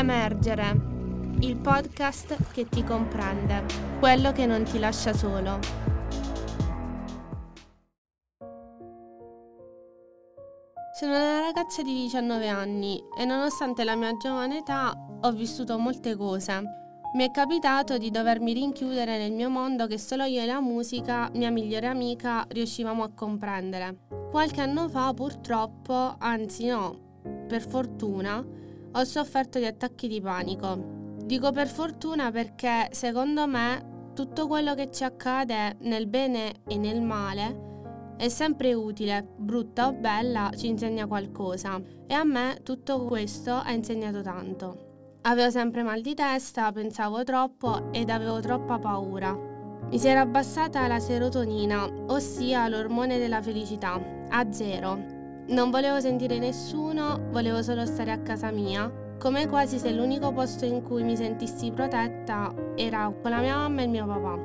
Emergere, il podcast che ti comprende, quello che non ti lascia solo. Sono una ragazza di 19 anni e nonostante la mia giovane età ho vissuto molte cose. Mi è capitato di dovermi rinchiudere nel mio mondo che solo io e la musica, mia migliore amica, riuscivamo a comprendere. Qualche anno fa purtroppo, anzi no, per fortuna, ho sofferto di attacchi di panico. Dico per fortuna perché secondo me tutto quello che ci accade nel bene e nel male è sempre utile, brutta o bella, ci insegna qualcosa e a me tutto questo ha insegnato tanto. Avevo sempre mal di testa, pensavo troppo ed avevo troppa paura. Mi si era abbassata la serotonina, ossia l'ormone della felicità, a zero non volevo sentire nessuno, volevo solo stare a casa mia, come quasi se l'unico posto in cui mi sentissi protetta era con la mia mamma e il mio papà.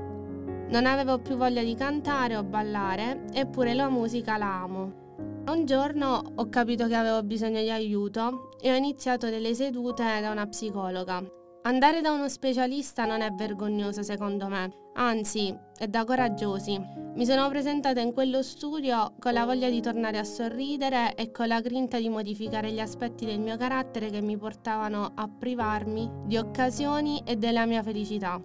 Non avevo più voglia di cantare o ballare, eppure la musica la amo. Un giorno ho capito che avevo bisogno di aiuto e ho iniziato delle sedute da una psicologa. Andare da uno specialista non è vergognoso secondo me, anzi è da coraggiosi. Mi sono presentata in quello studio con la voglia di tornare a sorridere e con la grinta di modificare gli aspetti del mio carattere che mi portavano a privarmi di occasioni e della mia felicità.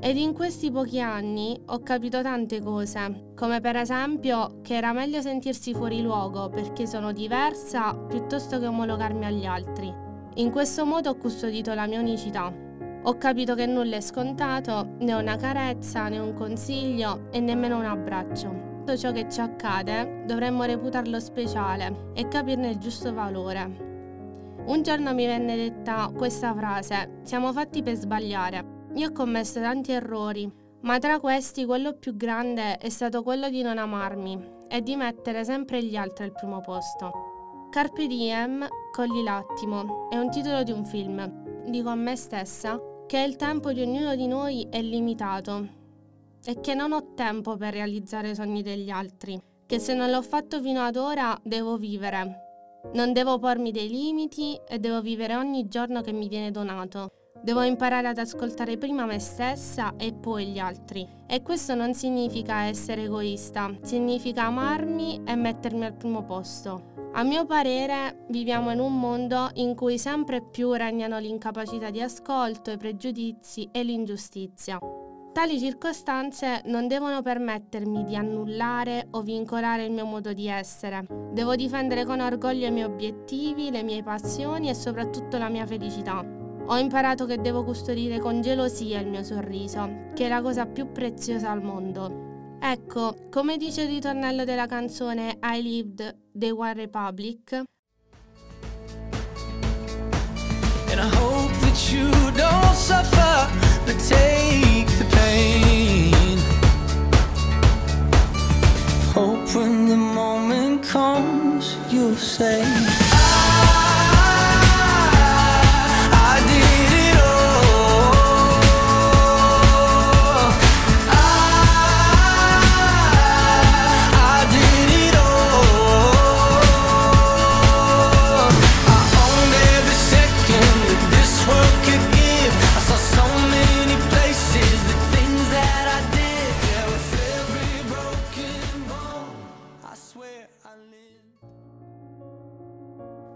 Ed in questi pochi anni ho capito tante cose, come per esempio che era meglio sentirsi fuori luogo perché sono diversa piuttosto che omologarmi agli altri. In questo modo ho custodito la mia unicità. Ho capito che nulla è scontato, né una carezza, né un consiglio e nemmeno un abbraccio. Tutto ciò che ci accade dovremmo reputarlo speciale e capirne il giusto valore. Un giorno mi venne detta questa frase, siamo fatti per sbagliare. Io ho commesso tanti errori, ma tra questi quello più grande è stato quello di non amarmi e di mettere sempre gli altri al primo posto. Carpe diem, cogli l'attimo, è un titolo di un film dico a me stessa che il tempo di ognuno di noi è limitato e che non ho tempo per realizzare i sogni degli altri, che se non l'ho fatto fino ad ora devo vivere. Non devo pormi dei limiti e devo vivere ogni giorno che mi viene donato. Devo imparare ad ascoltare prima me stessa e poi gli altri. E questo non significa essere egoista, significa amarmi e mettermi al primo posto. A mio parere viviamo in un mondo in cui sempre più regnano l'incapacità di ascolto, i pregiudizi e l'ingiustizia. Tali circostanze non devono permettermi di annullare o vincolare il mio modo di essere. Devo difendere con orgoglio i miei obiettivi, le mie passioni e soprattutto la mia felicità. Ho imparato che devo custodire con gelosia il mio sorriso, che è la cosa più preziosa al mondo. Ecco, come dice il ritornello della canzone I Lived the One Republic. And I hope that you don't suffer, but take the pain. Hope when the moment comes, you'll say.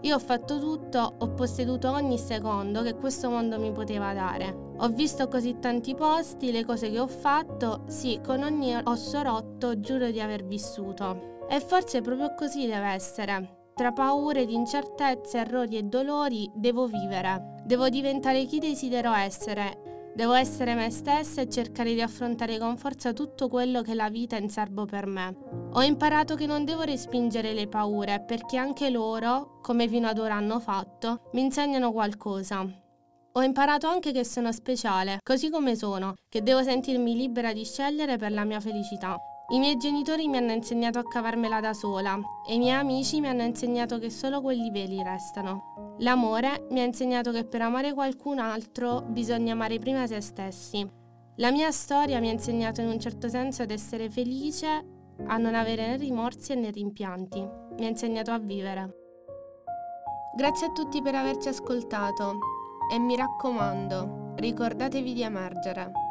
Io ho fatto tutto, ho posseduto ogni secondo che questo mondo mi poteva dare. Ho visto così tanti posti, le cose che ho fatto, sì, con ogni osso rotto giuro di aver vissuto. E forse proprio così deve essere. Tra paure, di incertezze, errori e dolori devo vivere. Devo diventare chi desidero essere Devo essere me stessa e cercare di affrontare con forza tutto quello che la vita è in serbo per me. Ho imparato che non devo respingere le paure perché anche loro, come fino ad ora hanno fatto, mi insegnano qualcosa. Ho imparato anche che sono speciale, così come sono, che devo sentirmi libera di scegliere per la mia felicità. I miei genitori mi hanno insegnato a cavarmela da sola e i miei amici mi hanno insegnato che solo quelli veri restano. L'amore mi ha insegnato che per amare qualcun altro bisogna amare prima se stessi. La mia storia mi ha insegnato in un certo senso ad essere felice, a non avere né rimorsi né rimpianti. Mi ha insegnato a vivere. Grazie a tutti per averci ascoltato. E mi raccomando, ricordatevi di emergere.